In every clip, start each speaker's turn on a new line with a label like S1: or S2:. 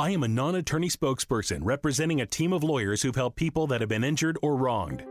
S1: I am a non attorney spokesperson representing a team of lawyers who've helped people that have been injured or wronged.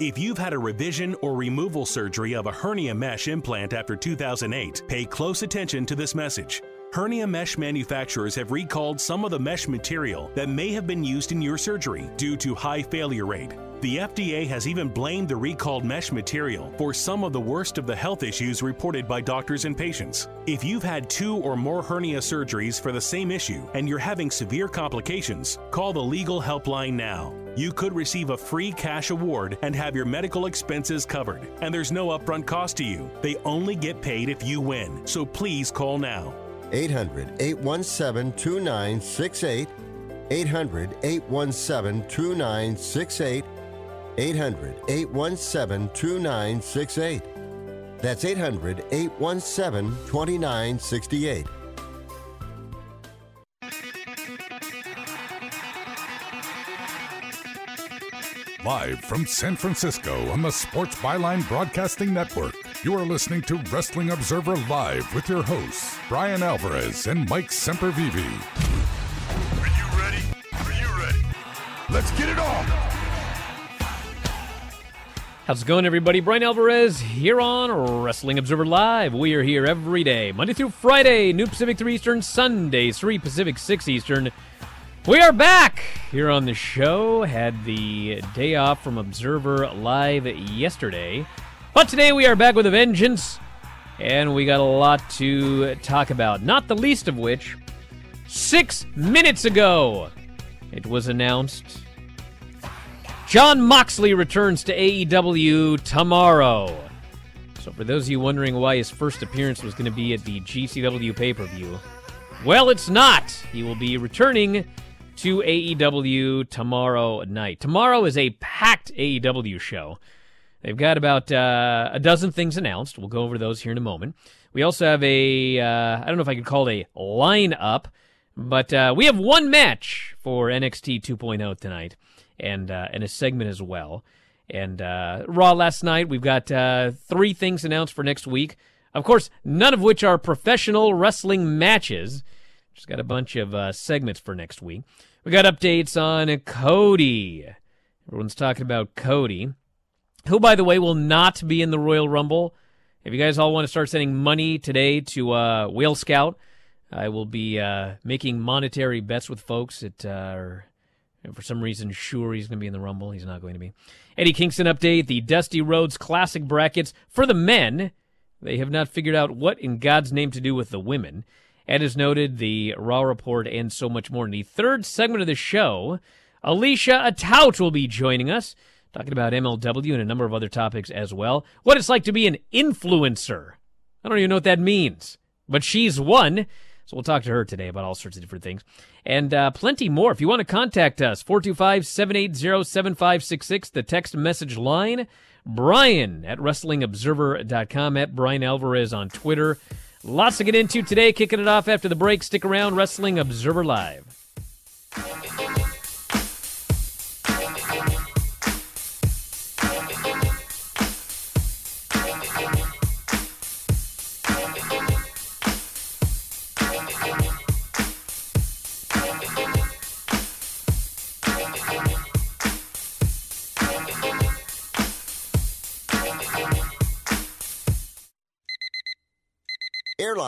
S1: If you've had a revision or removal surgery of a hernia mesh implant after 2008, pay close attention to this message. Hernia mesh manufacturers have recalled some of the mesh material that may have been used in your surgery due to high failure rate. The FDA has even blamed the recalled mesh material for some of the worst of the health issues reported by doctors and patients. If you've had two or more hernia surgeries for the same issue and you're having severe complications, call the legal helpline now. You could receive a free cash award and have your medical expenses covered. And there's no upfront cost to you. They only get paid if you win. So please call now.
S2: 800 817 2968. 800 817 2968. 800 817 2968. That's 800 817 2968.
S3: Live from San Francisco on the Sports Byline Broadcasting Network, you are listening to Wrestling Observer Live with your hosts, Bryan Alvarez and Mike Sempervive.
S4: Are you ready? Are you ready?
S3: Let's get it on!
S5: How's it going, everybody? Bryan Alvarez here on Wrestling Observer Live. We are here every day, Monday through Friday, New Pacific 3 Eastern, Sundays 3 Pacific 6 Eastern. We are back here on the show. Had the day off from Observer Live yesterday. But today we are back with a vengeance. And we got a lot to talk about. Not the least of which, six minutes ago, it was announced Jon Moxley returns to AEW tomorrow. So, for those of you wondering why his first appearance was going to be at the GCW pay per view, well, it's not. He will be returning to AEW tomorrow night. Tomorrow is a packed AEW show. They've got about uh, a dozen things announced. We'll go over those here in a moment. We also have a, uh, I don't know if I could call it a lineup, but uh, we have one match for NXT 2.0 tonight and, uh, and a segment as well. And uh, Raw last night, we've got uh, three things announced for next week. Of course, none of which are professional wrestling matches. Just got a bunch of uh, segments for next week. We got updates on Cody. Everyone's talking about Cody, who, by the way, will not be in the Royal Rumble. If you guys all want to start sending money today to uh, Whale Scout, I will be uh, making monetary bets with folks that are, for some reason, sure he's going to be in the Rumble. He's not going to be. Eddie Kingston update the Dusty Rhodes Classic brackets for the men. They have not figured out what in God's name to do with the women. And as noted, the Raw Report and so much more. In the third segment of the show, Alicia Atout will be joining us, talking about MLW and a number of other topics as well. What it's like to be an influencer. I don't even know what that means, but she's one. So we'll talk to her today about all sorts of different things and uh, plenty more. If you want to contact us, 425 780 7566, the text message line. Bryan at WrestlingObserver.com, at Bryan Alvarez on Twitter. Lots to get into today. Kicking it off after the break. Stick around. Wrestling Observer Live.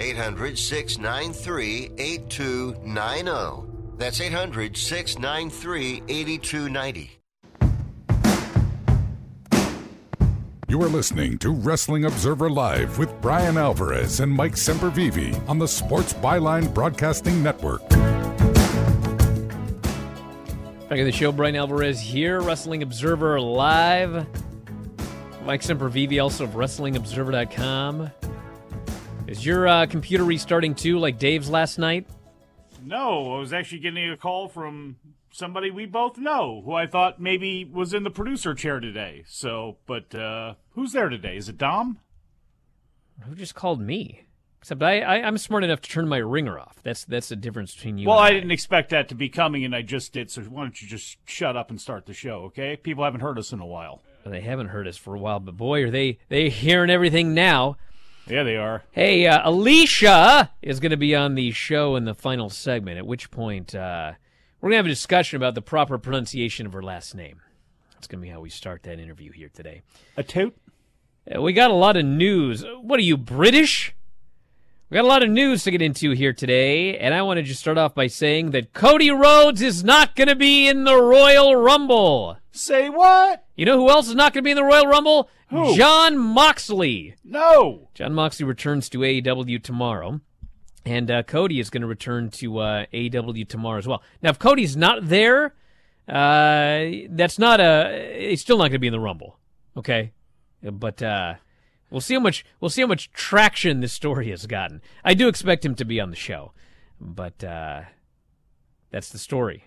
S2: 800 693 8290. That's 800 693 8290.
S3: You are listening to Wrestling Observer Live with Bryan Alvarez and Mike Sempervive on the Sports Byline Broadcasting Network.
S5: Back in the show, Bryan Alvarez here, Wrestling Observer Live. Mike Sempervive, also of WrestlingObserver.com. Is your uh, computer restarting too, like Dave's last night?
S6: No, I was actually getting a call from somebody we both know who I thought maybe was in the producer chair today. So, but uh, who's there today? Is it Dom?
S5: Who just called me? Except I, I, I'm smart enough to turn my ringer off. That's that's the difference between you.
S6: well,
S5: and
S6: I didn't expect that to be coming, and I just did. So why don't you just shut up and start the show, okay? People haven't heard us in a while.
S5: They haven't heard us for a while, but boy, are they they hearing everything now.
S6: Yeah, they are.
S5: Hey, uh, Alicia is going to be on the show in the final segment. At which point, uh, we're going to have a discussion about the proper pronunciation of her last name. That's going to be how we start that interview here today.
S6: A toot.
S5: Uh, we got a lot of news. What are you, British? We got a lot of news to get into here today, and I want to just start off by saying that Cody Rhodes is not going to be in the Royal Rumble.
S6: Say what?
S5: You know who else is not going to be in the Royal Rumble?
S6: Who?
S5: Jon Moxley.
S6: No.
S5: Jon Moxley returns to AEW tomorrow, and uh, Cody is going to return to uh, AEW tomorrow as well. Now, if Cody's not there, uh, that's not a. He's still not going to be in the Rumble, okay? But uh, we'll see how much we'll see how much traction this story has gotten. I do expect him to be on the show, but uh, that's the story.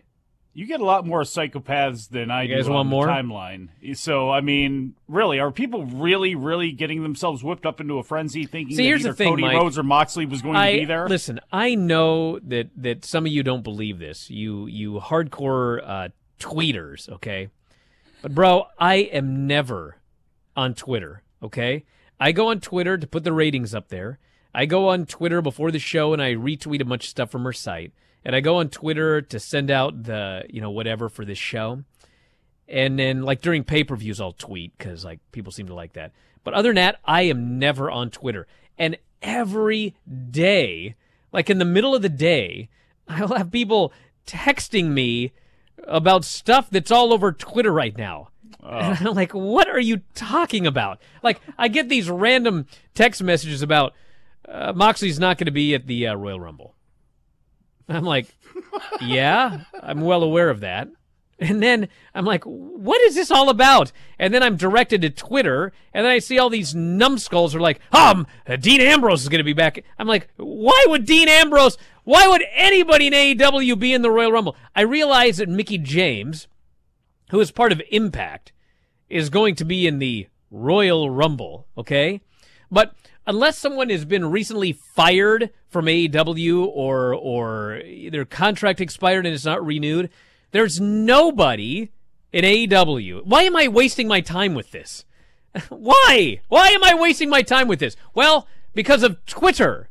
S6: You get a lot more psychopaths than I
S5: You guys
S6: do
S5: want
S6: on
S5: more?
S6: the timeline. So, I mean, really, are people really, really getting themselves whipped up into a frenzy thinking
S5: See,
S6: that
S5: here's the
S6: either
S5: thing,
S6: Cody
S5: Mike.
S6: Rhodes or Moxley was going
S5: I
S6: to be there?
S5: listen. I know that that some of you don't believe this. You you hardcore uh, tweeters, okay? But bro, I am never on Twitter. Okay, I go on Twitter to put the ratings up there. I go on Twitter before the show and I retweet a bunch of stuff from her site. And I go on Twitter to send out the you know whatever for this show. And then like during pay per views, I'll tweet because like people seem to like that. But other than that, I am never on Twitter. And every day, like in the middle of the day, I'll have people texting me about stuff that's all over Twitter right now. And I'm like, what are you talking about? Like, I get these random text messages about uh, Moxley's not going to be at the uh, Royal Rumble. I'm like, yeah, I'm well aware of that. And then I'm like, what is this all about? And then I'm directed to Twitter, and then I see all these numbskulls are like, um, Dean Ambrose is going to be back. I'm like, why would Dean Ambrose, why would anybody in AEW be in the Royal Rumble? I realize that Mickie James who is part of Impact, is going to be in the Royal Rumble, okay? But unless someone has been recently fired from AEW or or their contract expired and it's not renewed, there's nobody in AEW. Why am I wasting my time with this? why? Why am I wasting my time with this? Well, because of Twitter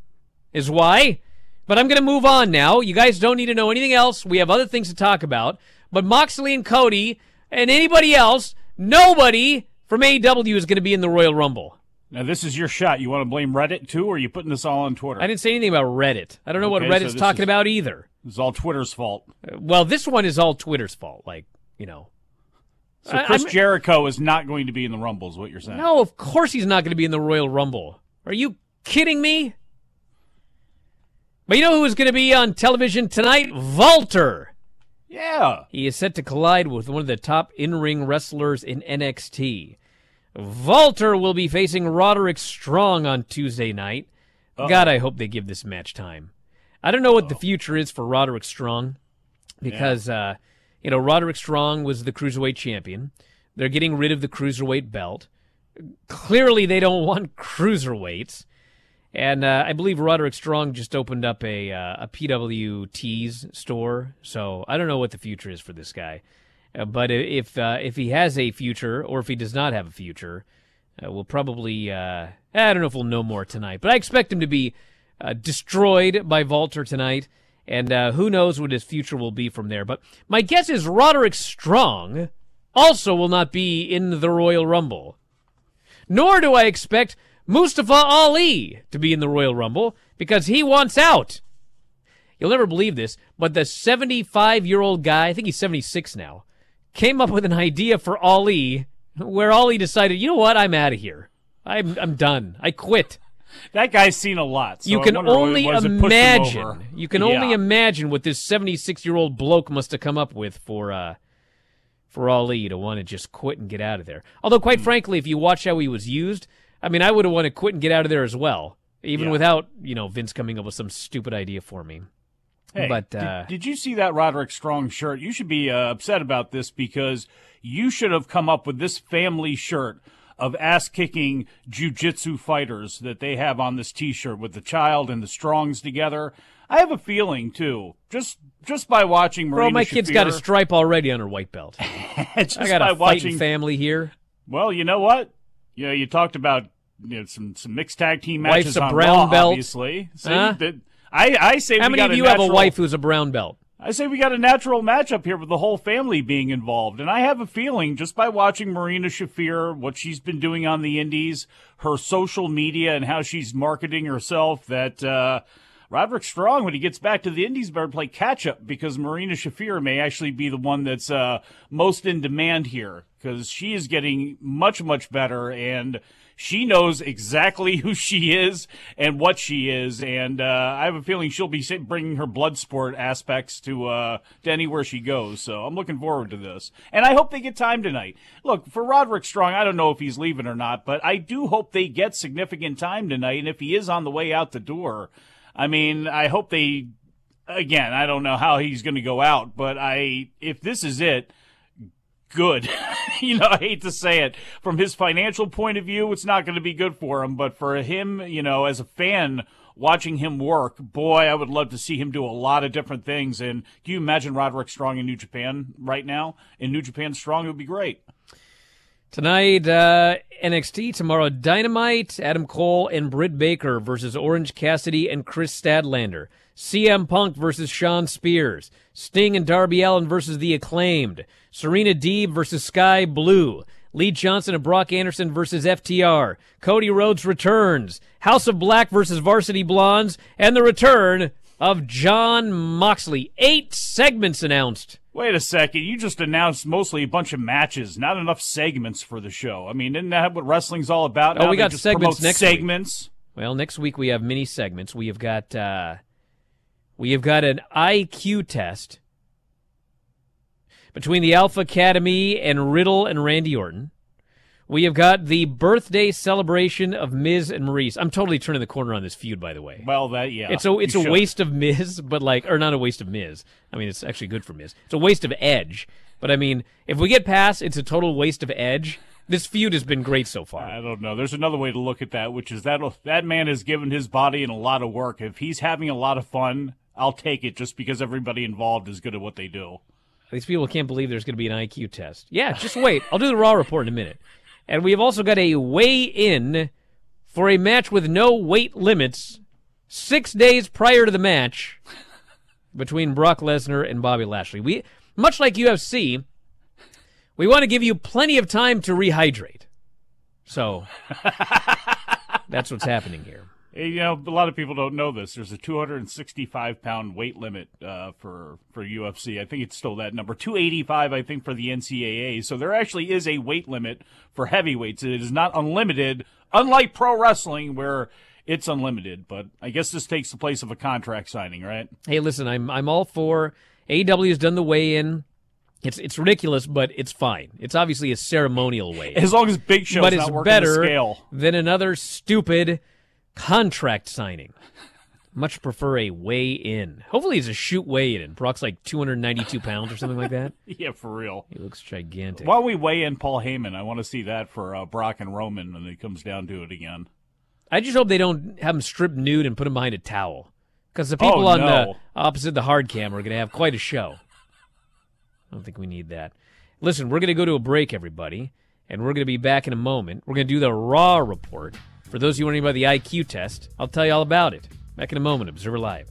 S5: is why. But I'm going to move on now. You guys don't need to know anything else. We have other things to talk about. But Moxley and Cody and anybody else, nobody from AEW is going to be in the Royal Rumble.
S6: Now this is your shot. You want to blame Reddit too, or are you putting this all on Twitter?
S5: I didn't say anything about Reddit. I don't know
S6: Okay,
S5: what Reddit's
S6: this
S5: talking
S6: is-
S5: about either.
S6: It's all Twitter's fault.
S5: Uh, Well, this one is all Twitter's fault. Like, you know.
S6: So
S5: I-
S6: Chris
S5: I'm-
S6: Jericho is not going to be in the Rumble, is what you're saying?
S5: No, of course he's not going to be in the Royal Rumble. Are you kidding me? But you know who is going to be on television tonight? Walter.
S6: Yeah.
S5: He is set to collide with one of the top in-ring wrestlers in NXT. Walter will be facing Roderick Strong on Tuesday night. God, I hope they give this match time. I don't know what the future is for Roderick Strong because uh, you know Roderick Strong was the cruiserweight champion. They're getting rid of the cruiserweight belt. Clearly, they don't want cruiserweights. And uh, I believe Roderick Strong just opened up a uh, a PWT's store, so I don't know what the future is for this guy. Uh, but if uh, if he has a future, or if he does not have a future, uh, we'll probably uh, I don't know if we'll know more tonight. But I expect him to be destroyed by Walter tonight, and who knows what his future will be from there. But my guess is Roderick Strong also will not be in the Royal Rumble nor do I expect Mustafa Ali to be in the Royal Rumble because he wants out. You'll never believe this, but the 75 year old guy, I think he's 76 now, came up with an idea for Ali where Ali decided, you know what, I'm out of here. I'm, I'm done. I quit.
S6: That guy's seen a lot. So
S5: you can only
S6: was that pushed him over.
S5: imagine. You can only imagine what this 76 year old bloke must have come up with for uh, for Ali to want to just quit and get out of there. Although, quite
S6: Hmm.
S5: frankly, if you watch how he was used, I mean, I would have wanted to quit and get out of there as well, even
S6: Yeah.
S5: without you know Vince coming up with some stupid idea for me.
S6: Hey,
S5: but
S6: did-
S5: uh,
S6: did, you see that Roderick Strong shirt? You should be uh, upset about this because you should have come up with this family shirt of ass kicking jujitsu fighters that they have on this T-shirt with the child and the Strongs together. I have a feeling too, just just by watching Marina
S5: bro, my kid's got a stripe already on her white belt.
S6: just
S5: I got
S6: by
S5: a
S6: watching
S5: fighting family here.
S6: Well, you know what? You know, you talked about you know some some mixed tag team
S5: Wife's
S6: matches
S5: a
S6: on
S5: brown
S6: Raw,
S5: belt.
S6: obviously. So
S5: Huh?
S6: that- I I say
S5: How
S6: we
S5: many
S6: got
S5: of you
S6: natural,
S5: have a wife who's a brown belt?
S6: I say we got a natural matchup here with the whole family being involved, and I have a feeling just by watching Marina Shafir, what she's been doing on the Indies, her social media, and how she's marketing herself, that. uh Roderick Strong, when he gets back to the Indies, better play catch up because Marina Shafir may actually be the one that's uh, most in demand here because she is getting much, much better and she knows exactly who she is and what she is. And uh, I have a feeling she'll be bringing her blood sport aspects to, uh, to anywhere she goes. So I'm looking forward to this. And I hope they get time tonight. Look, for Roderick Strong, I don't know if he's leaving or not, but I do hope they get significant time tonight. And if he is on the way out the door, I mean, I hope they. Again, I don't know how he's going to go out, but I if this is it, good. you know, I hate to say it. From his financial point of view, it's not going to be good for him, but for him, you know, as a fan watching him work, boy, I would love to see him do a lot of different things. And can you imagine Roderick Strong in New Japan right now? In New Japan Strong, it would be great.
S5: Tonight, uh, NXT. Tomorrow, Dynamite, Adam Cole and Britt Baker versus Orange Cassidy and Kris Statlander. CM Punk versus Shawn Spears. Sting and Darby Allin versus The Acclaimed. Serena Deeb versus Skye Blue. Lee Johnson and Brock Anderson versus FTR. Cody Rhodes returns. House of Black versus Varsity Blondes. And the return of Jon Moxley. Eight segments announced.
S6: Wait a second. You just announced mostly a bunch of matches, not enough segments for the show. I mean, isn't that what wrestling's all about?
S5: Oh,
S6: Now
S5: we got segments next week.
S6: segments.
S5: Well, next week we have mini segments. We have got uh, we have got an IQ test between the Alpha Academy and Riddle and Randy Orton. We have got the birthday celebration of Miz and Maryse. I'm totally turning the corner on this feud, by the way.
S6: Well, that yeah.
S5: It's a it's a
S6: should.
S5: waste of Miz, but like or not a waste of Miz. I mean, it's actually good for Miz. It's a waste of Edge, But I mean, if we get past, it's a total waste of edge. This feud has been great so far.
S6: I don't know. There's another way to look at that, which is that that man has given his body and a lot of work. If he's having a lot of fun, I'll take it just because everybody involved is good at what they do.
S5: These people can't believe there's going to be an IQ test. Yeah, just wait. I'll do the Raw report in a minute. And we have also got a weigh in for a match with no weight limits six days prior to the match between Brock Lesnar and Bobby Lashley. We, much like UFC, we want to give you plenty of time to rehydrate. So that's what's happening here.
S6: You know, a lot of people don't know this. There's a 265 pound weight limit uh, for for UFC. I think it's still that number. 285, I think, for the NCAA. So there actually is a weight limit for heavyweights. It is not unlimited, unlike pro wrestling where it's unlimited. But I guess this takes the place of a contract signing, right?
S5: Hey, listen, I'm I'm all for AEW has done the weigh in. It's it's ridiculous, but it's fine. It's obviously a ceremonial way.
S6: As long as Big Show's
S5: but it's better than another stupid contract signing. Much prefer a weigh in. Hopefully, it's a shoot weigh in. Brock's like 292 pounds or something like that.
S6: Yeah, for real.
S5: He looks gigantic.
S6: While we weigh in Paul Heyman, I want to see that for uh, Brock and Roman when it comes down to it again.
S5: I just hope they don't have him stripped nude and put him behind a towel. Because the people
S6: Oh,
S5: on the opposite the hard cam are going to have quite a show. I don't think we need that. Listen, we're going to go to a break, everybody, and we're going to be back in a moment. We're going to do the Raw report. For those of you wondering about the IQ test, I'll tell you all about it. Back in a moment, Observer Live.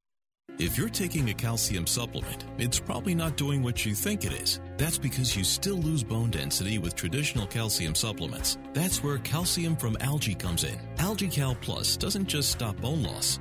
S7: If you're taking a calcium supplement, it's probably not doing what you think it is. That's because you still lose bone density with traditional calcium supplements. That's where calcium from algae comes in. AlgaeCal Plus doesn't just stop bone loss.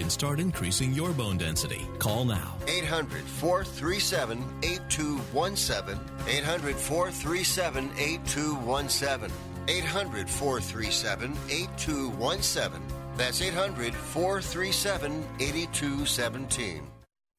S7: can start increasing your bone density. Call now.
S2: 800 437 8217. 800 437 8217. 800 437 8217. That's 800 437 8217.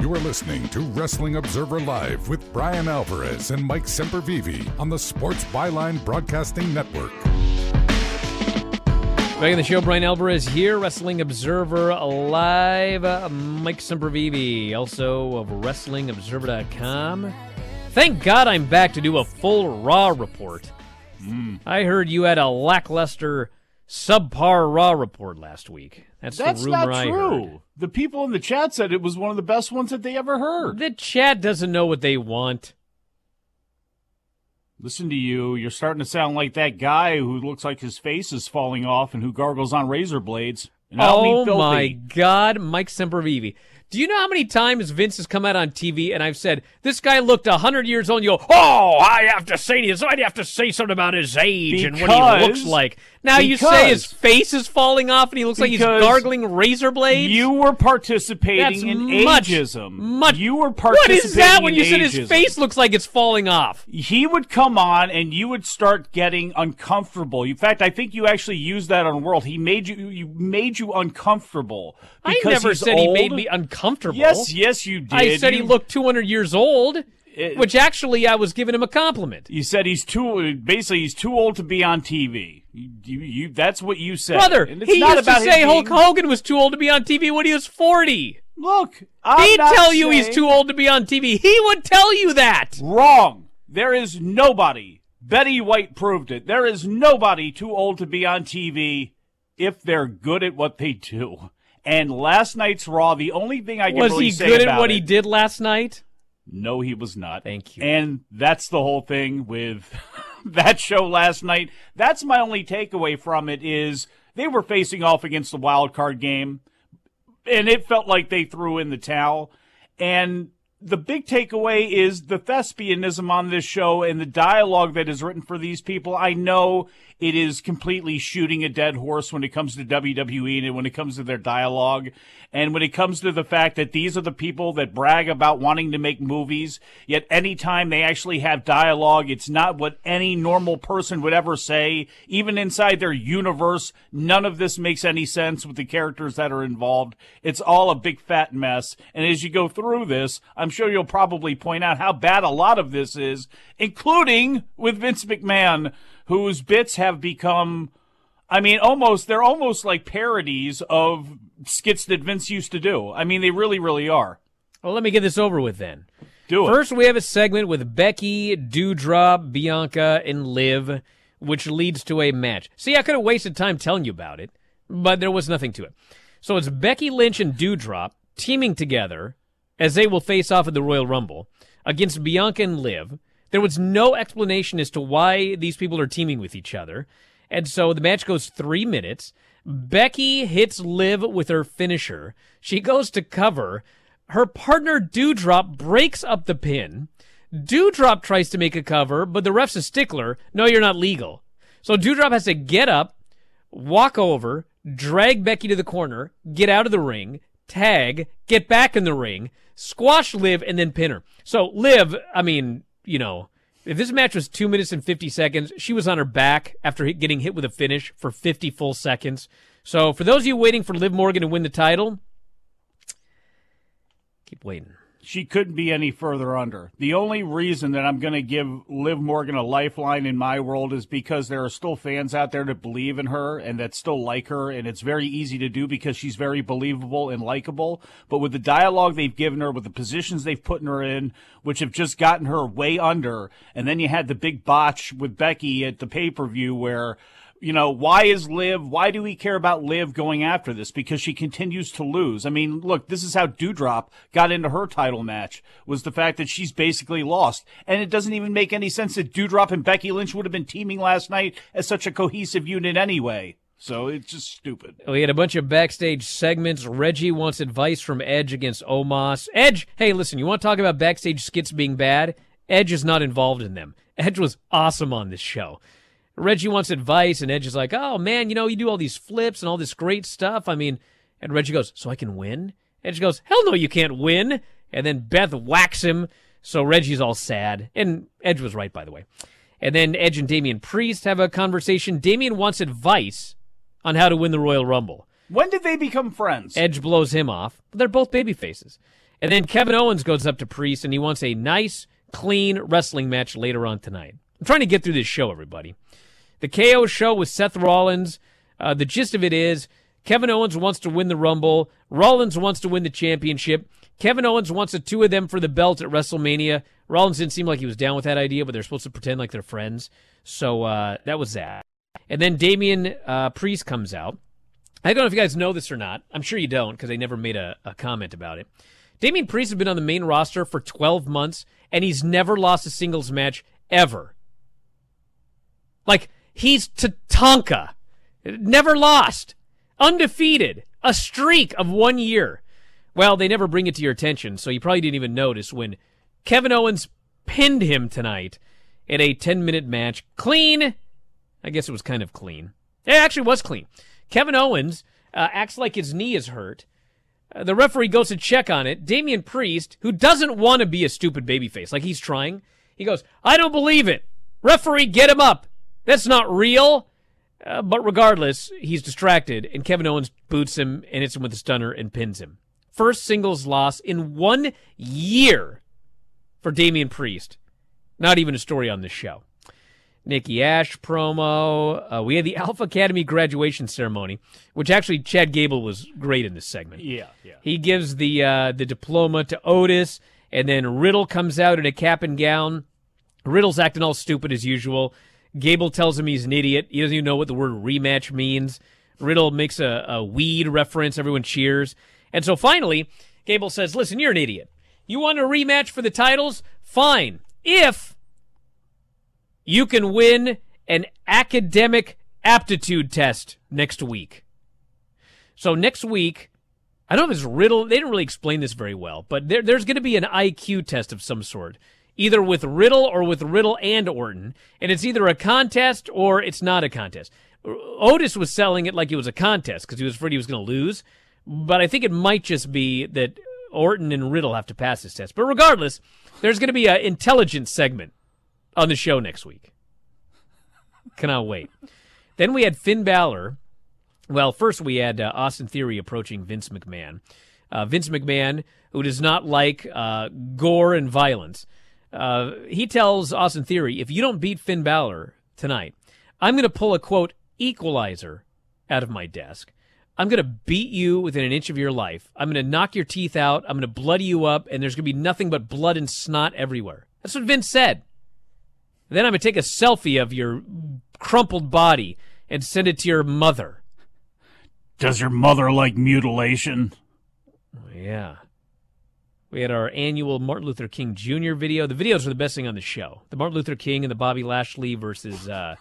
S3: You are listening to Wrestling Observer Live with Bryan Alvarez and Mike Sempervive on the Sports Byline Broadcasting Network.
S5: Back in the show, Bryan Alvarez here, Wrestling Observer Live. Uh, Mike Sempervive, also of WrestlingObserver.com. Thank God I'm back to do a full Raw report. I heard you had a lackluster, subpar Raw report last week. That's,
S6: That's
S5: the rumor
S6: not true. The people in the chat said it was one of the best ones that they ever heard.
S5: The chat doesn't know what they want.
S6: Listen to you. You're starting to sound like that guy who looks like his face is falling off and who gargles on razor blades. And I don't mean
S5: oh my God, Mike Sempervive. Do you know how many times Vince has come out on TV and I've said, this guy looked 100 years old and you go, oh, I have to say this. I have to say something about his age and what he looks like. Now you say his face is falling off and he looks like he's gargling razor blades?
S6: You were participating
S5: That's
S6: in
S5: much,
S6: ageism.
S5: much.
S6: You were participating
S5: is that when you said his face looks like it's falling off?
S6: He would come on and you would start getting uncomfortable. In fact, I think you actually used that on World. He made you you made you uncomfortable.
S5: I
S6: because
S5: never said he made me uncomfortable.
S6: Yes, yes, you did.
S5: I said he looked 200 years old,
S6: It-
S5: which actually I was giving him a compliment.
S6: You said he's too basically he's too old to be on TV. You, you, you that's what you said.
S5: Brother,
S6: And it's
S5: he
S6: not
S5: used
S6: about
S5: to say Hulk
S6: being-
S5: Hogan was too old to be on TV when he was 40.
S6: Look, I'm
S5: He'd tell you he's too old to be on TV. He would tell you that.
S6: Wrong. There is nobody. Betty White proved it. There is nobody too old to be on TV if they're good at what they do. And last night's Raw, the only thing I can
S5: Was
S6: really
S5: he good at what
S6: it,
S5: he did last night?
S6: No, he was not.
S5: Thank you.
S6: And that's the whole thing with that show last night. That's my only takeaway from it is they were facing off against the wild card game and it felt like they threw in the towel. And the big takeaway is the thespianism on this show and the dialogue that is written for these people. I know it is completely shooting a dead horse when it comes to WWE and when it comes to their dialogue. And when it comes to the fact that these are the people that brag about wanting to make movies, yet anytime they actually have dialogue, it's not what any normal person would ever say. Even inside their universe, none of this makes any sense with the characters that are involved. It's all a big fat mess. And as you go through this, I'm sure you'll probably point out how bad a lot of this is, including with Vince McMahon, whose bits have become I mean, almost, they're almost like parodies of skits that Vince used to do. I mean, they really, really are.
S5: Well, let me get this over with then.
S6: Do it.
S5: First, we have a segment with Becky, Doudrop, Bianca, and Liv, which leads to a match. See, I could have wasted time telling you about it, but there was nothing to it. So it's Becky Lynch and Doudrop teaming together as they will face off at the Royal Rumble against Bianca and Liv. There was no explanation as to why these people are teaming with each other. And so the match goes three minutes. Becky hits Liv with her finisher. She goes to cover. Her partner Doudrop breaks up the pin. Doudrop tries to make a cover, but the ref's a stickler. No, you're not legal. So Doudrop has to get up, walk over, drag Becky to the corner, get out of the ring, tag, get back in the ring, squash Liv, and then pin her. So Liv, I mean, you know, if this match was two minutes and 50 seconds, she was on her back after getting hit with a finish for 50 full seconds. So for those of you waiting for Liv Morgan to win the title, keep waiting.
S6: She couldn't be any further under. The only reason that I'm going to give Liv Morgan a lifeline in my world is because there are still fans out there that believe in her and that still like her, and it's very easy to do because she's very believable and likable. But with the dialogue they've given her, with the positions they've put her in, which have just gotten her way under, and then you had the big botch with Becky at the pay per view where you know, why is Liv, why do we care about Liv going after this? Because she continues to lose. I mean, look, this is how Doudrop got into her title match, was the fact that she's basically lost. And it doesn't even make any sense that Doudrop and Becky Lynch would have been teaming last night as such a cohesive unit anyway. So it's just stupid.
S5: We had a bunch of backstage segments. Reggie wants advice from Edge against Omos. Edge, hey, listen, you want to talk about backstage skits being bad? Edge is not involved in them. Edge was awesome on this show. Reggie wants advice, and Edge is like, oh man, you know, you do all these flips and all this great stuff. I mean, and Reggie goes, so I can win? Edge goes, hell no, you can't win. And then Beth whacks him. So Reggie's all sad. And Edge was right, by the way. And then Edge and Damian Priest have a conversation. Damian wants advice on how to win the Royal Rumble.
S6: When did they become friends?
S5: Edge blows him off. They're both baby faces. And then Kevin Owens goes up to Priest and he wants a nice, clean wrestling match later on tonight. I'm trying to get through this show, everybody. The KO show with Seth Rollins. Uh, the gist of it is Kevin Owens wants to win the Rumble. Rollins wants to win the championship. Kevin Owens wants the two of them for the belt at WrestleMania. Rollins didn't seem like he was down with that idea, but they're supposed to pretend like they're friends. So uh, that was that. And then Damian uh, Priest comes out. I don't know if you guys know this or not. I'm sure you don't because they never made a, a comment about it. Damian Priest has been on the main roster for 12 months, and he's never lost a singles match ever. Like, he's Tatanka. Never lost. Undefeated. A streak of one year. Well, they never bring it to your attention, so you probably didn't even notice when Kevin Owens pinned him tonight in a 10 minute match. Clean. I guess it was kind of clean. It actually was clean. Kevin Owens uh, acts like his knee is hurt. Uh, the referee goes to check on it. Damian Priest, who doesn't want to be a stupid babyface, like he's trying, he goes, I don't believe it. Referee, get him up. That's not real. Uh, but regardless, he's distracted, and Kevin Owens boots him and hits him with a stunner and pins him. First singles loss in one year for Damian Priest. Not even a story on this show. Nikki Ash promo. Uh, we had the Alpha Academy graduation ceremony, which actually Chad Gable was great in this segment.
S6: Yeah, yeah.
S5: He gives the uh, the diploma to Otis, and then Riddle comes out in a cap and gown. Riddle's acting all stupid as usual. Gable tells him he's an idiot. He doesn't even know what the word rematch means. Riddle makes a, a weed reference. Everyone cheers. And so finally, Gable says, Listen, you're an idiot. You want a rematch for the titles? Fine. If you can win an academic aptitude test next week. So next week, I don't know if it's Riddle. They didn't really explain this very well, but there, there's going to be an IQ test of some sort, either with Riddle or with Riddle and Orton, and it's either a contest or it's not a contest. Otis was selling it like it was a contest because he was afraid he was going to lose, but I think it might just be that Orton and Riddle have to pass this test. But regardless, there's going to be an intelligence segment on the show next week. Cannot wait. Then we had Finn Balor. Well, first we had uh, Austin Theory approaching Vince McMahon. Uh, Vince McMahon, who does not like uh, gore and violence, uh, he tells Austin Theory, if you don't beat Finn Balor tonight, I'm going to pull a quote equalizer out of my desk. I'm going to beat you within an inch of your life. I'm going to knock your teeth out. I'm going to bloody you up, and there's going to be nothing but blood and snot everywhere. That's what Vince said. Then I'm going to take a selfie of your crumpled body and send it to your mother.
S6: Does your mother like mutilation?
S5: Yeah. We had our annual Martin Luther King Jr. video. The videos are the best thing on the show. The Martin Luther King and the Bobby Lashley versus uh,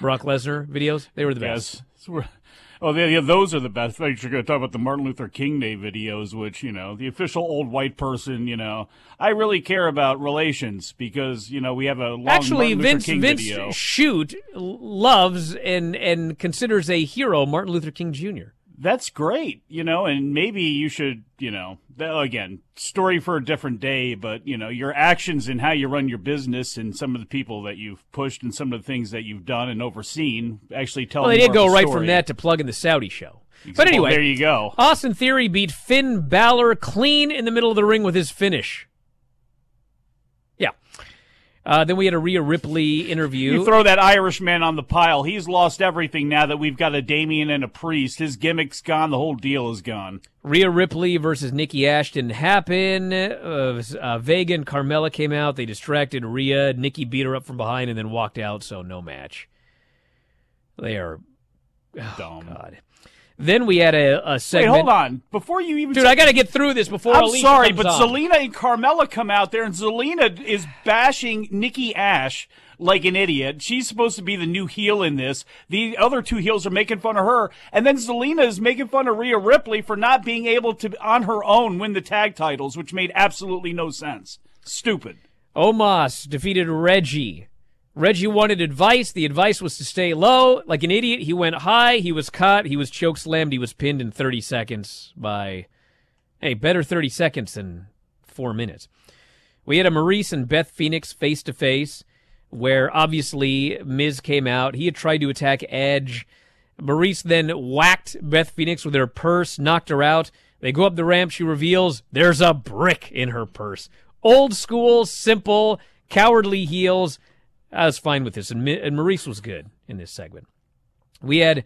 S5: Brock Lesnar videos. They were the best.
S6: Yes. Oh, yeah, yeah, those are the best. I you're going to talk about the Martin Luther King Day videos, which, you know, the official old white person, you know, I really care about relations because, you know, we have a long
S5: Actually,
S6: Martin
S5: Vince,
S6: Luther King
S5: Vince
S6: video.
S5: Shoot loves and, and considers a hero Martin Luther King Jr.
S6: That's great, you know, and maybe you should, you know, again, story for a different day, but, you know, your actions and how you run your business and some of the people that you've pushed and some of the things that you've done and overseen actually tell
S5: Well, they did go right
S6: story.
S5: from that to plug in the Saudi show. But
S6: Well,
S5: anyway,
S6: there you go.
S5: Austin Theory beat Finn Balor clean in the middle of the ring with his finish. Uh, then we had a Rhea Ripley interview.
S6: You throw that Irishman on the pile. He's lost everything now that we've got a Damien and a priest. His gimmick's gone. The whole deal is gone.
S5: Rhea Ripley versus Nikki Ashton happen. Uh, uh, Vega and Carmella came out. They distracted Rhea. Nikki beat her up from behind and then walked out, so no match. They are oh,
S6: Dumb.
S5: God. Then we had a, a segment.
S6: Wait, hold on. Before you even
S5: Dude, I got to get through this before
S6: I'm
S5: Alicia
S6: sorry, but
S5: on.
S6: Zelina and Carmella come out there, and Zelina is bashing Nikki Ash like an idiot. She's supposed to be the new heel in this. The other two heels are making fun of her, and then Zelina is making fun of Rhea Ripley for not being able to, on her own, win the tag titles, which made absolutely no sense. Stupid.
S5: Omos defeated Reggie. Reggie wanted advice. The advice was to stay low. Like an idiot, he went high. He was caught. He was choke slammed. He was pinned in 30 seconds by, hey, better 30 seconds than four minutes. We had a Maryse and Beth Phoenix face to face, where obviously Miz came out. He had tried to attack Edge. Maryse then whacked Beth Phoenix with her purse, knocked her out. They go up the ramp. She reveals there's a brick in her purse. Old school, simple, cowardly heels. I was fine with this, and, and Maryse was good in this segment. We had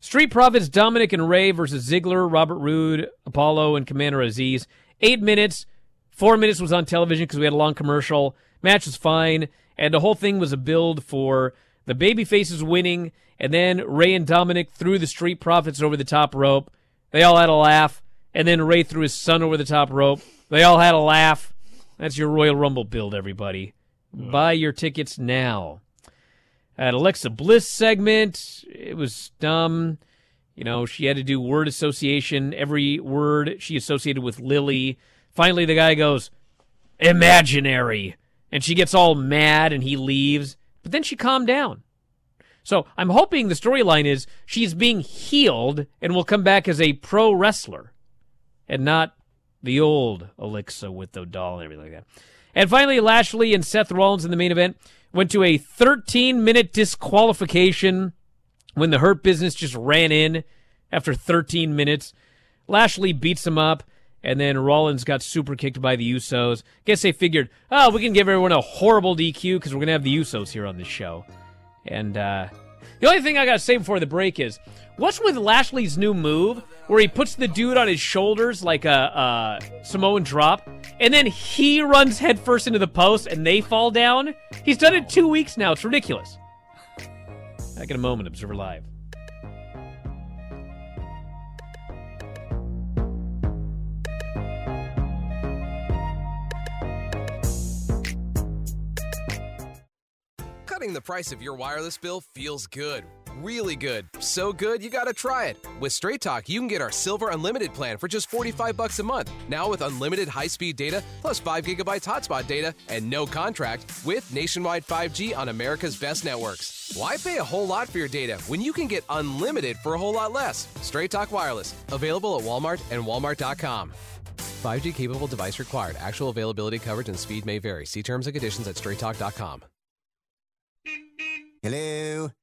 S5: Street Profits Dominic and Rey versus Ziggler, Robert Roode, Apollo, and Commander Azeez. Eight minutes. Four minutes was on television because we had a long commercial. Match was fine, and the whole thing was a build for the baby faces winning, and then Rey and Dominic threw the Street Profits over the top rope. They all had a laugh, and then Rey threw his son over the top rope. They all had a laugh. That's your Royal Rumble build, everybody. Buy mm. your tickets now. At Alexa Bliss segment, it was dumb. You know, she had to do word association. Every word she associated with Lilly. Finally, the guy goes, imaginary. And she gets all mad and he leaves. But then she calmed down. So I'm hoping the storyline is she's being healed and will come back as a pro wrestler and not the old Alexa with the doll and everything like that. And finally, Lashley and Seth Rollins in the main event went to a 13 minute disqualification when the Hurt Business just ran in after 13 minutes. Lashley beats him up, and then Rollins got super kicked by the Usos. Guess they figured, oh, we can give everyone a horrible DQ because we're going to have the Usos here on this show. And uh, the only thing I got to say before the break is what's with Lashley's new move where he puts the dude on his shoulders like a, a Samoan drop, and then he runs headfirst into the post and they fall down? He's done it two weeks now. It's ridiculous. Back in a moment, Observer Live.
S8: Cutting the price of your wireless bill feels good. Really good. So good, you gotta try it. With Straight Talk, you can get our Silver Unlimited plan for just 45 bucks a month. Now with unlimited high-speed data, plus 5 gigabytes hotspot data, and no contract, with nationwide 5G on America's best networks. Why pay a whole lot for your data when you can get unlimited for a whole lot less? Straight Talk Wireless. Available at Walmart and walmart.com. 5G capable device required. Actual availability, coverage, and speed may vary. See terms and conditions at straighttalk.com.
S2: Hello?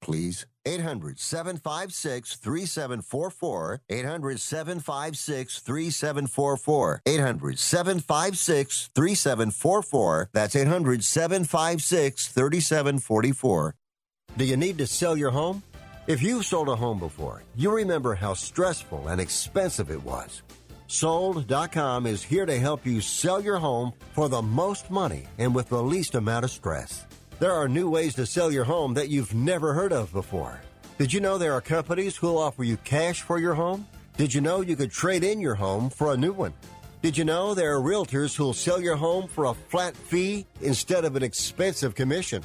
S2: please. 800 756 3744. 800 756 3744. 800 756 3744. That's 800 756 3744. Do you need to sell your home? If you've sold a home before, you remember how stressful and expensive it was. Sold.com is here to help you sell your home for the most money and with the least amount of stress. There are new ways to sell your home that you've never heard of before. Did you know there are companies who'll offer you cash for your home? Did you know you could trade in your home for a new one? Did you know there are realtors who'll sell your home for a flat fee instead of an expensive commission?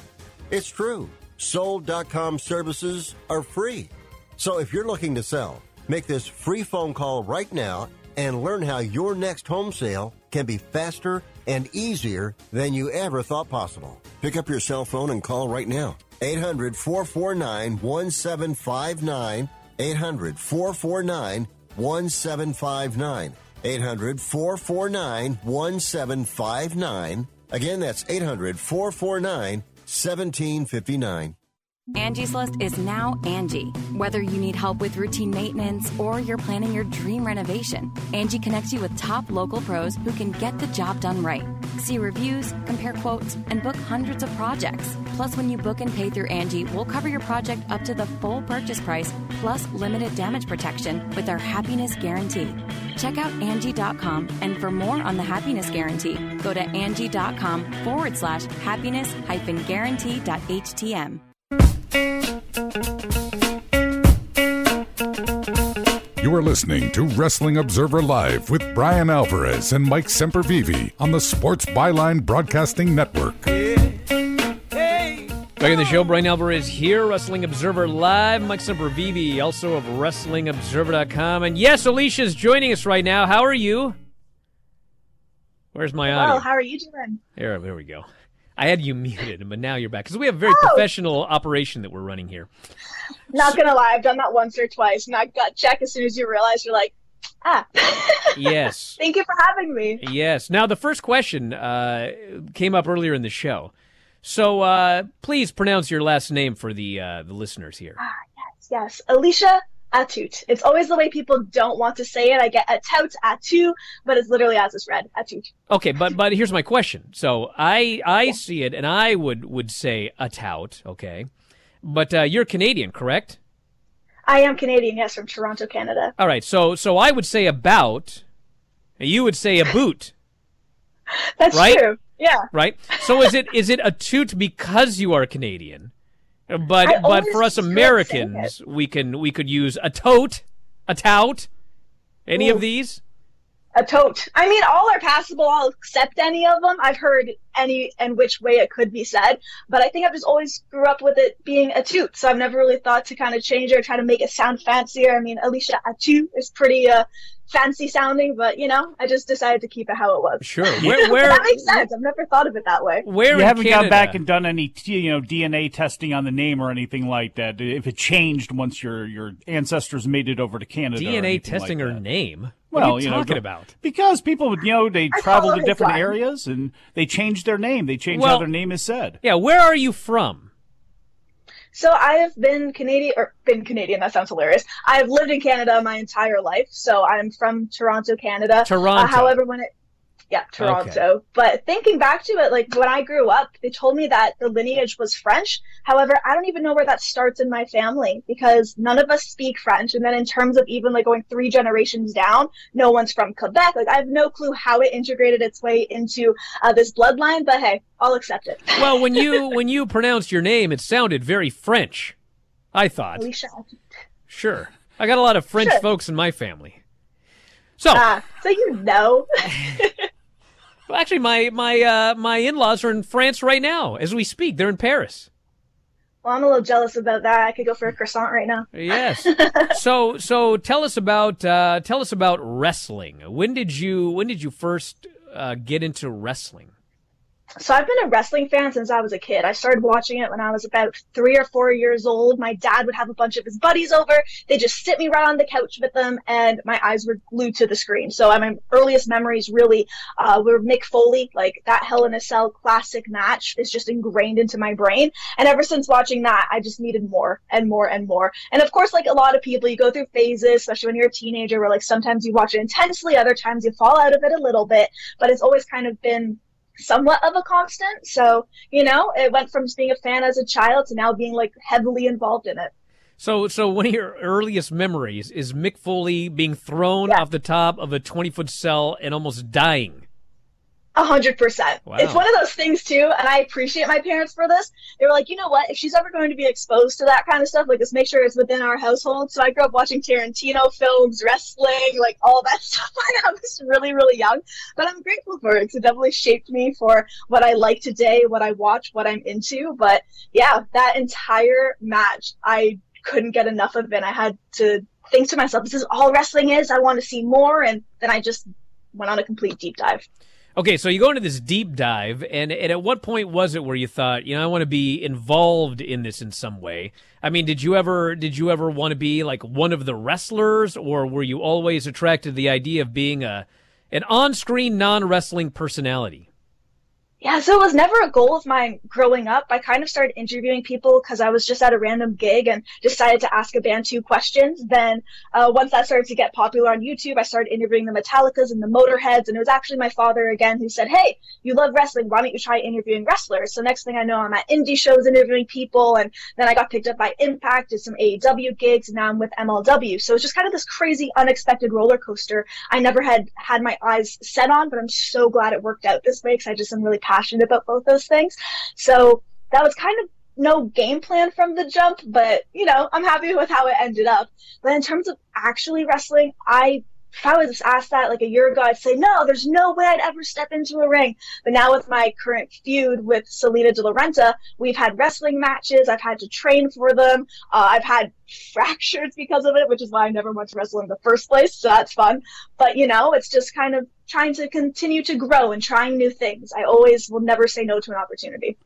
S2: It's true. Sold.com services are free. So if you're looking to sell, make this free phone call right now and learn how your next home sale can be faster and easier than you ever thought possible. Pick up your cell phone and call right now. 800 449 1759. 800 449 1759. 800 449 1759. Again, that's 800 449 1759.
S9: Angie's List is now Angie. Whether you need help with routine maintenance or you're planning your dream renovation, Angie connects you with top local pros who can get the job done right. See reviews, compare quotes, and book hundreds of projects. Plus, when you book and pay through Angie, we'll cover your project up to the full purchase price plus limited damage protection with our happiness guarantee. Check out Angie.com and for more on the happiness guarantee, go to Angie.com forward slash happiness hyphen guarantee dot HTM.
S3: You are listening to Wrestling Observer Live with Bryan Alvarez and Mike Sempervive on the Sports Byline Broadcasting Network.
S5: Back in the show, Bryan Alvarez here, Wrestling Observer Live. Mike Sempervive, also of WrestlingObserver.com. And yes, Alicia's joining us right now. How are you? Where's my audio?
S10: Well, how are you doing?
S5: There, there we go. I had you muted, but now you're back because we have a very
S10: Oh.
S5: professional operation that we're running here.
S10: Not gonna lie, I've done that once or twice, and I got checked as soon as you realize you're like, ah.
S5: Yes.
S10: Thank you for having me.
S5: Yes. Now, the first question uh, came up earlier in the show. So uh, please pronounce your last name for the uh, the listeners here.
S10: Yes, yes. Alicia Atut. It's always the way people don't want to say it. I get a tout, atu, but it's literally as it's read, Atut.
S5: Okay, but but here's my question. So I I see it, and I would would say a tout. Okay, but uh, you're Canadian, correct?
S10: I am Canadian, yes, from Toronto, Canada.
S5: All right. So so I would say about. and You would say a boot.
S10: That's
S5: Right?
S10: true. Yeah.
S5: right? So is it is it a toot because you are Canadian? But
S10: I
S5: but for us
S10: screw up saying
S5: Americans, we can we could use a tote, a tout, any
S10: Ooh.
S5: of these.
S10: A tote. I mean, all are passable. I'll accept any of them. I've heard any and which way it could be said, but I think I've just always grew up with it being a toot. So I've never really thought to kind of change it or try to make it sound fancier. I mean, Alicia a Atu is pretty uh, fancy sounding, but you know, I just decided to keep it how it was.
S5: Sure. Where where
S10: that makes sense. I've never thought of it that way.
S5: where
S6: you
S5: in
S6: haven't
S5: Canada?
S6: gone back and done any you know DNA testing on the name or anything like that. If it changed once your your ancestors made it over to Canada,
S5: DNA
S6: anything like
S5: testing
S6: that.
S5: her name. What
S6: Well,
S5: are you,
S6: you know,
S5: talking
S6: go-
S5: about?
S6: Because people, you know, they
S10: I
S6: travel to different
S10: line.
S6: areas and they change their name. They change
S5: Well-
S6: how their name is said.
S5: Yeah, where are you from?
S10: So I have been Canadian, or been Canadian. That sounds hilarious. I have lived in Canada my entire life, so I'm from Toronto, Canada.
S5: Toronto.
S10: Uh, however, when it, yeah, Toronto. But thinking back to it, like when I grew up, they told me that the lineage was French. However, I don't even know where that starts in my family because none of us speak French. And then in terms of even like going three generations down, no one's from Quebec. Like I have no clue how it integrated its way into uh, this bloodline. But hey, I'll accept it.
S5: Well, when you when you pronounced your name, it sounded very French. I thought. Sure. I got a lot of French
S10: Sure.
S5: folks in my family. So,
S10: Ah, so you know.
S5: Well, actually, my my uh, my in laws are in France right now as we speak. They're in Paris.
S10: Well, I'm a little jealous about that. I could go for a croissant right now.
S5: Yes. so so tell us about uh, tell us about wrestling. When did you when did you first uh, get into wrestling?
S10: So I've been a wrestling fan since I was a kid. I started watching it when I was about three or four years old. My dad would have a bunch of his buddies over. They just sit me right on the couch with them, and my eyes were glued to the screen. So my earliest memories really uh, were Mick Foley, like that Hell in a Cell classic match is just ingrained into my brain. And ever since watching that, I just needed more and more and more. And of course, like a lot of people, you go through phases, especially when you're a teenager, where like sometimes you watch it intensely, other times you fall out of it a little bit. But it's always kind of been somewhat of a constant. So, you know, it went from being a fan as a child to now being like heavily involved in it.
S5: So so one of your earliest memories is Mick Foley being thrown off the top of a twenty foot cell and almost dying.
S10: A hundred percent. It's one of those things too, and I appreciate my parents for this. They were like, you know what? If she's ever going to be exposed to that kind of stuff, like, let's make sure it's within our household. So I grew up watching Tarantino films, wrestling, like all that stuff when I was really, really young. But I'm grateful for it because it definitely shaped me for what I like today, what I watch, what I'm into. But yeah, that entire match, I couldn't get enough of it. I had to think to myself, this is all wrestling is. I want to see more, and then I just went on a complete deep dive.
S5: Okay, so you go into this deep dive, and, and at what point was it where you thought, you know, I want to be involved in this in some way? I mean, did you ever did you ever want to be like one of the wrestlers, or were you always attracted to the idea of being a an on screen non wrestling personality?
S10: Yeah, so it was never a goal of mine growing up. I kind of started interviewing people because I was just at a random gig and decided to ask a band two questions. Then, uh, once that started to get popular on YouTube, I started interviewing the Metallicas and the Motorheads. And it was actually my father again who said, Hey, you love wrestling. Why don't you try interviewing wrestlers? So next thing I know, I'm at indie shows interviewing people. And then I got picked up by Impact, did some AEW gigs, and now I'm with MLW. So it's just kind of this crazy, unexpected roller coaster I never had had my eyes set on, but I'm so glad it worked out this way because I just am really passionate passionate about both those things. So that was kind of no game plan from the jump, but you know, I'm happy with how it ended up. But in terms of actually wrestling, I if I was asked that like a year ago, I'd say no, there's no way I'd ever step into a ring. But now with my current feud with Salina De La Renta, we've had wrestling matches. I've had to train for them. Uh, I've had fractures because of it, which is why I never went to wrestle in the first place. So that's fun. But you know, it's just kind of trying to continue to grow and trying new things. I always will never say no to an opportunity.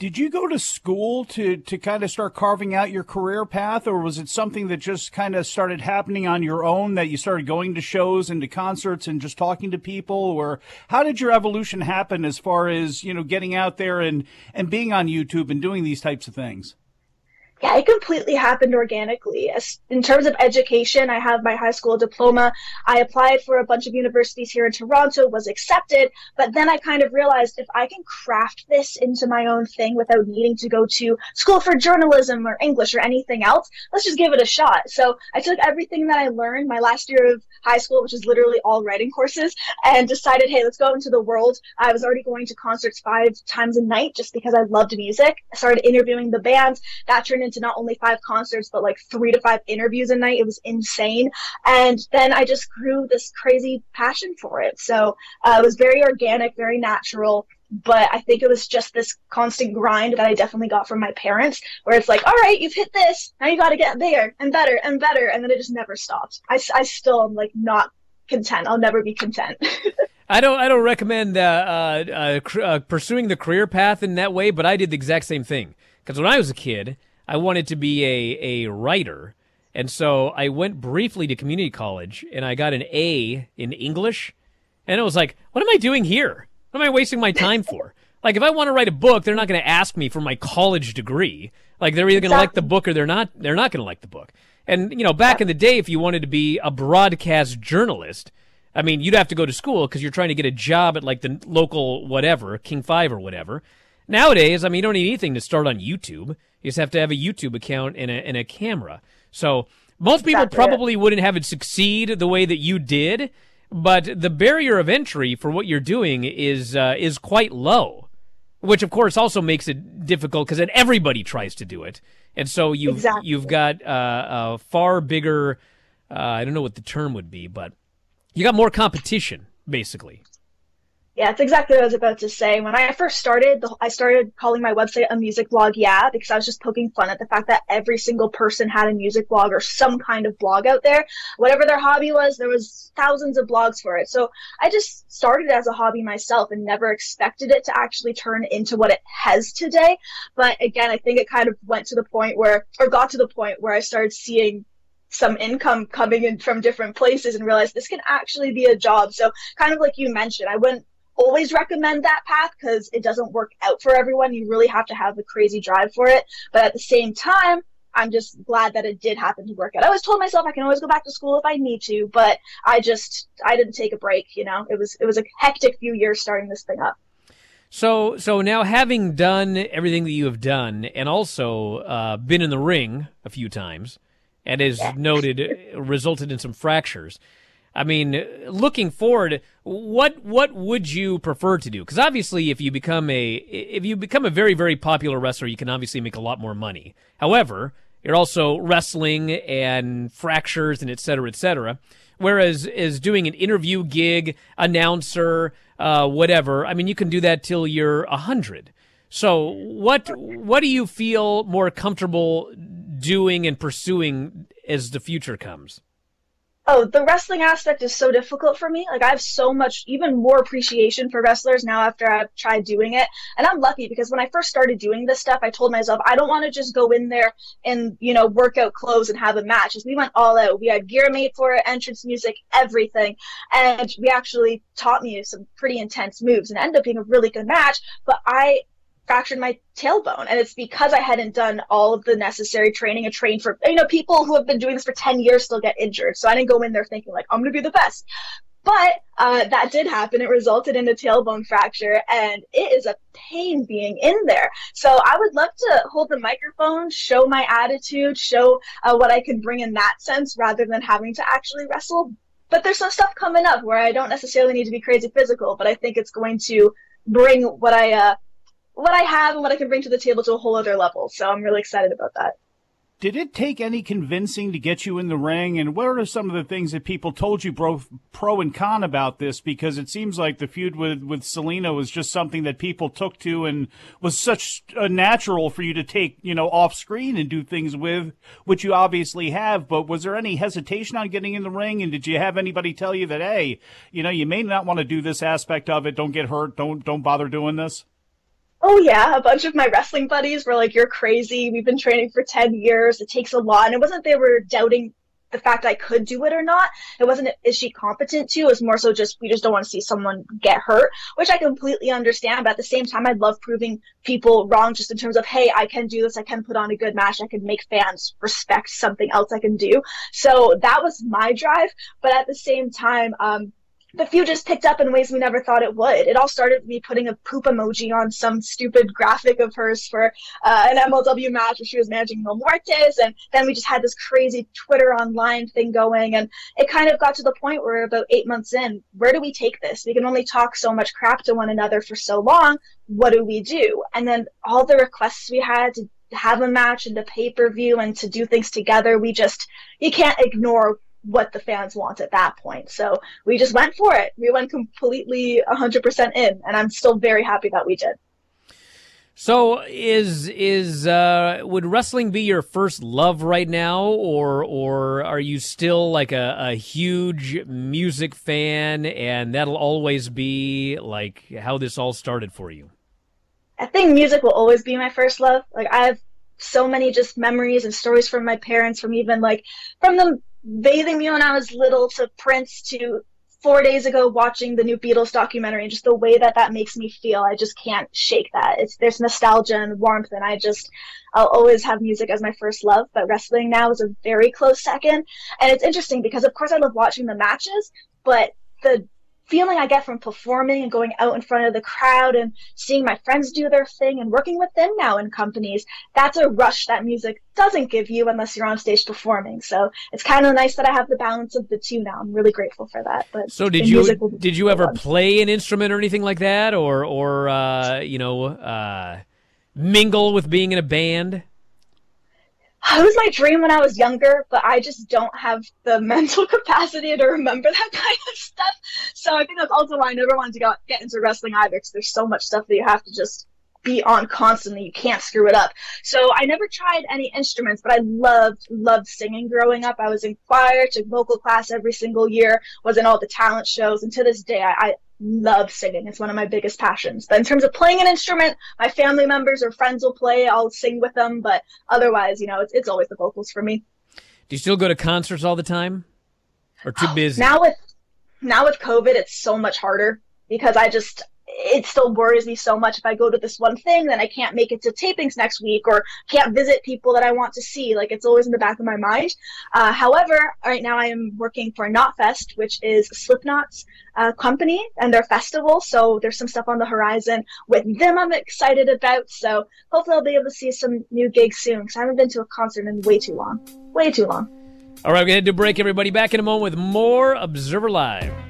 S6: Did you go to school to, to kind of start carving out your career path, or was it something that just kind of started happening on your own that you started going to shows and to concerts and just talking to people? Or how did your evolution happen as far as, you know, getting out there and, and being on YouTube and doing these types of things?
S10: Yeah, it completely happened organically. As, in terms of education, I have my high school diploma. I applied for a bunch of universities here in Toronto, was accepted, but then I kind of realized if I can craft this into my own thing without needing to go to school for journalism or English or anything else, let's just give it a shot. So I took everything that I learned my last year of high school, which is literally all writing courses, and decided, hey, let's go into the world. I was already going to concerts five times a night just because I loved music. I started interviewing the bands. That turned not only five concerts, but like three to five interviews a night. It was insane. And then I just grew this crazy passion for it. So uh, it was very organic, very natural. But I think it was just this constant grind that I definitely got from my parents, where it's like, all right, you've hit this. Now you got to get bigger and better and better. And then it just never stops. I, I still am like not content. I'll never be content.
S5: I don't. I don't recommend uh, uh, uh, uh, pursuing the career path in that way. But I did the exact same thing because when I was a kid, I wanted to be a, a writer. And so I went briefly to community college and I got an A in English. And it was like, what am I doing here? What am I wasting my time for? Like, if I want to write a book, they're not going to ask me for my college degree. Like, they're either going to like the book or they're not. They're not going to like the book. And you know, back in the day, if you wanted to be a broadcast journalist, I mean, you'd have to go to school because you're trying to get a job at like the local whatever, King Five or whatever. Nowadays, I mean, you don't need anything to start on YouTube. You just have to have a YouTube account and a, and a camera. So most people exactly. probably wouldn't have it succeed the way that you did, but the barrier of entry for what you're doing is uh, is quite low, which of course also makes it difficult because then everybody tries to do it, and so you've exactly. you've got uh, a far bigger. Uh, I don't know what the term would be, but you got more competition basically.
S10: Yeah, it's exactly what I was about to say. When I first started, the, I started calling my website a music blog, yeah, because I was just poking fun at the fact that every single person had a music blog or some kind of blog out there. Whatever their hobby was, there was thousands of blogs for it. So I just started as a hobby myself and never expected it to actually turn into what it has today. But again, I think it kind of went to the point where, or got to the point where I started seeing some income coming in from different places and realized this can actually be a job. So kind of like you mentioned, I wouldn't always recommend that path because it doesn't work out for everyone. You really have to have a crazy drive for it. But at the same time, I'm just glad that it did happen to work out. I always told myself I can always go back to school if I need to, but I just I didn't take a break. You know, it was it was a hectic few years starting this thing up.
S5: So so now having done everything that you have done, and also uh, been in the ring a few times, and as yeah. noted, resulted in some fractures. I mean, looking forward, what what would you prefer to do? Because obviously, if you become a if you become a very very popular wrestler, you can obviously make a lot more money. However, you're also wrestling and fractures and et cetera, et cetera. Whereas is doing an interview gig, announcer, uh, whatever. I mean, you can do that till you're a hundred. So what what do you feel more comfortable doing and pursuing as the future comes?
S10: Oh, the wrestling aspect is so difficult for me. Like I have so much, even more appreciation for wrestlers now after I've tried doing it. And I'm lucky because when I first started doing this stuff, I told myself I don't want to just go in there and you know workout clothes and have a match. We went all out, we had gear made for it, entrance music, everything, and we actually taught me some pretty intense moves and ended up being a really good match. But I fractured my tailbone and it's because I hadn't done all of the necessary training and trained for you know people who have been doing this for 10 years still get injured so I didn't go in there thinking like I'm going to be the best but uh, that did happen. It resulted in a tailbone fracture, and it is a pain being in there. So I would love to hold the microphone, show my attitude, show uh, what I can bring in that sense, rather than having to actually wrestle. But there's some stuff coming up where I don't necessarily need to be crazy physical, but I think it's going to bring what I uh, what I have and what I can bring to the table to a whole other level. So I'm really excited about that.
S6: Did it take any convincing to get you in the ring? And what are some of the things that people told you, bro, pro and con about this? Because it seems like the feud with, with Salina was just something that people took to and was such a natural for you to take, you know, off screen and do things with, which you obviously have. But was there any hesitation on getting in the ring? And did you have anybody tell you that, hey, you know, you may not want to do this aspect of it. Don't get hurt. Don't, don't bother doing this?
S10: Oh yeah, a bunch of my wrestling buddies were like, you're crazy. We've been training for 10 years. It takes a lot. And it wasn't they were doubting the fact I could do it or not. It wasn't, is she competent to? It was more so just, we just don't want to see someone get hurt, which I completely understand. But at the same time, I love proving people wrong just in terms of, hey, I can do this. I can put on a good match. I can make fans respect something else I can do. So that was my drive. But at the same time, um, the feud just picked up in ways we never thought it would. It all started with me putting a poop emoji on some stupid graphic of hers for uh, an MLW match where she was managing Mil Muertes, and then we just had this crazy Twitter online thing going, and it kind of got to the point where about eight months in, where do we take this? We can only talk so much crap to one another for so long. What do we do? And then all the requests we had to have a match and the pay per view and to do things together, we just you can't ignore what the fans want at that point. So we just went for it. We went completely 100% in, and I'm still very happy that we did.
S5: So is is uh, would wrestling be your first love right now, or or are you still like a, a huge music fan, and that'll always be like how this all started for you?
S10: I think music will always be my first love. Like I have so many just memories and stories from my parents, from even like from them bathing me when I was little to Prince to four days ago watching the new Beatles documentary and just the way that that makes me feel. I just can't shake that. It's there's nostalgia and warmth, and I just I'll always have music as my first love. But wrestling now is a very close second, and it's interesting because of course I love watching the matches, but the feeling I get from performing and going out in front of the crowd and seeing my friends do their thing and working with them now in companies, that's a rush that music doesn't give you unless you're on stage performing. So it's kind of nice that I have the balance of the two now. I'm really grateful for that. But
S5: so did you did you ever play an instrument or anything like that, or or uh, you know uh, mingle with being in a band?
S10: It was my dream when I was younger, but I just don't have the mental capacity to remember that kind of stuff. So I think that's also why I never wanted to go, get into wrestling either, because there's so much stuff that you have to just be on constantly. You can't screw it up. So I never tried any instruments, but I loved, loved singing growing up. I was in choir, took vocal class every single year, was in all the talent shows, and to this day, I, I love singing. It's one of my biggest passions. But in terms of playing an instrument, my family members or friends will play. I'll sing with them, but otherwise, you know, it's, it's always the vocals for me.
S5: Do you still go to concerts all the time, or too oh, busy?
S10: Now with now with COVID, it's so much harder because I just it still worries me so much if I go to this one thing, then I can't make it to tapings next week or can't visit people that I want to see. Like it's always in the back of my mind. Uh, however, right now I am working for Knotfest, which is Slipknot's uh, company and their festival. So there's some stuff on the horizon with them I'm excited about. So hopefully I'll be able to see some new gigs soon because I haven't been to a concert in way too long. Way too long.
S5: All right, we're going to break, everybody. Back in a moment with more Observer Live.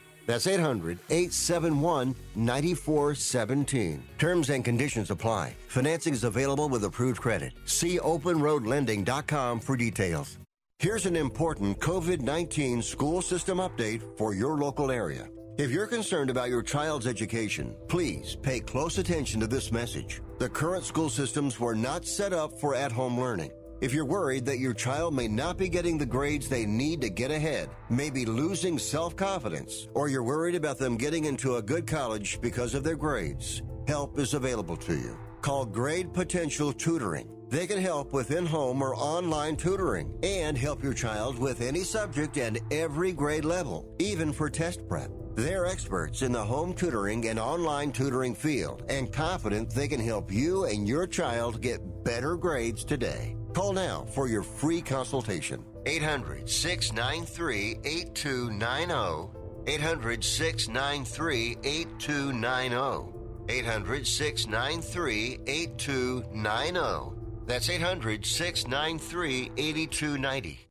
S2: That's 800 871 9417. Terms and conditions apply. Financing is available with approved credit. See openroadlending.com for details. Here's an important COVID 19 school system update for your local area. If you're concerned about your child's education, please pay close attention to this message. The current school systems were not set up for at home learning. If you're worried that your child may not be getting the grades they need to get ahead, may be losing self confidence, or you're worried about them getting into a good college because of their grades, help is available to you. Call Grade Potential Tutoring. They can help with in home or online tutoring and help your child with any subject and every grade level, even for test prep. They're experts in the home tutoring and online tutoring field and confident they can help you and your child get better grades today. Call now for your free consultation. 800 693 8290. 800 693 8290. 800 693 8290. That's 800 693 8290.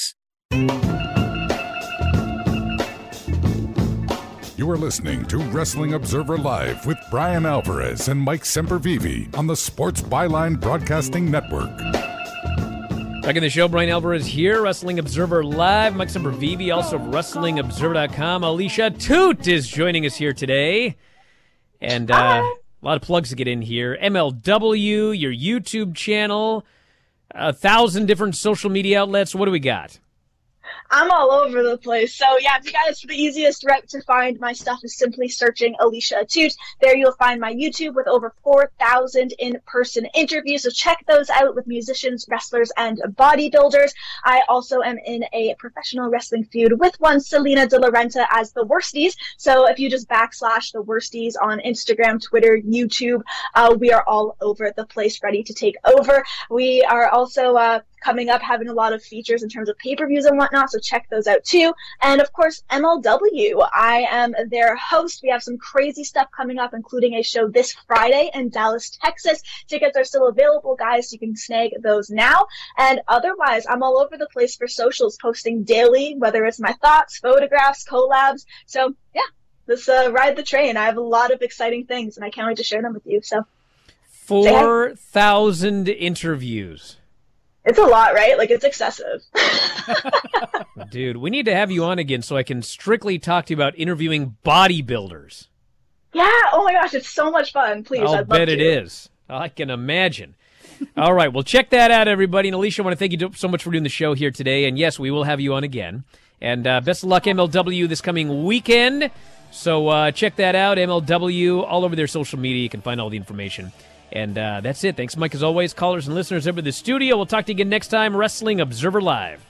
S3: You are listening to Wrestling Observer Live with Bryan Alvarez and Mike Sempervive on the Sports Byline Broadcasting Network.
S5: Back in the show, Bryan Alvarez here, Wrestling Observer Live. Mike Sempervive, also of WrestlingObserver.com. Alicia Atut is joining us here today. And uh, a lot of plugs to get in here. MLW, your YouTube channel, a thousand different social media outlets. What do we got?
S10: I'm all over the place. So yeah, if you guys, the easiest route to find my stuff is simply searching Alicia Atut. There you'll find my YouTube with over 4,000 in-person interviews. So check those out with musicians, wrestlers, and bodybuilders. I also am in a professional wrestling feud with one Salina De La Renta as the Worsties. So if you just backslash the Worsties on Instagram, Twitter, YouTube, uh, we are all over the place, ready to take over. We are also uh, coming up having a lot of features in terms of pay-per-views and whatnot so check those out too. And of course mlw i am their host. We have some crazy stuff coming up including a show this friday in dallas texas. Tickets are still available guys so you can snag those now. And otherwise i'm all over the place for socials posting daily whether it's my thoughts photographs collabs. So yeah let's uh, ride the train. I have a lot of exciting things and i can't wait to share them with you. So
S5: 4,000 interviews.
S10: It's a lot, right? Like it's excessive.
S5: Dude, we need to have you on again so I can strictly talk to you about interviewing bodybuilders.
S10: Yeah. Oh my gosh, it's so much fun. Please,
S5: I'll
S10: I'd
S5: bet
S10: love to.
S5: is. I can imagine. All right, well, check that out, everybody. And Alicia, I want to thank you so much for doing the show here today. And yes, we will have you on again. And uh, best of luck, MLW, this coming weekend. So uh, check that out, MLW, all over their social media. You can find all the information. And uh, that's it. Thanks, Mike, as always. Callers and listeners over the studio. We'll talk to you again next time. Wrestling Observer Live.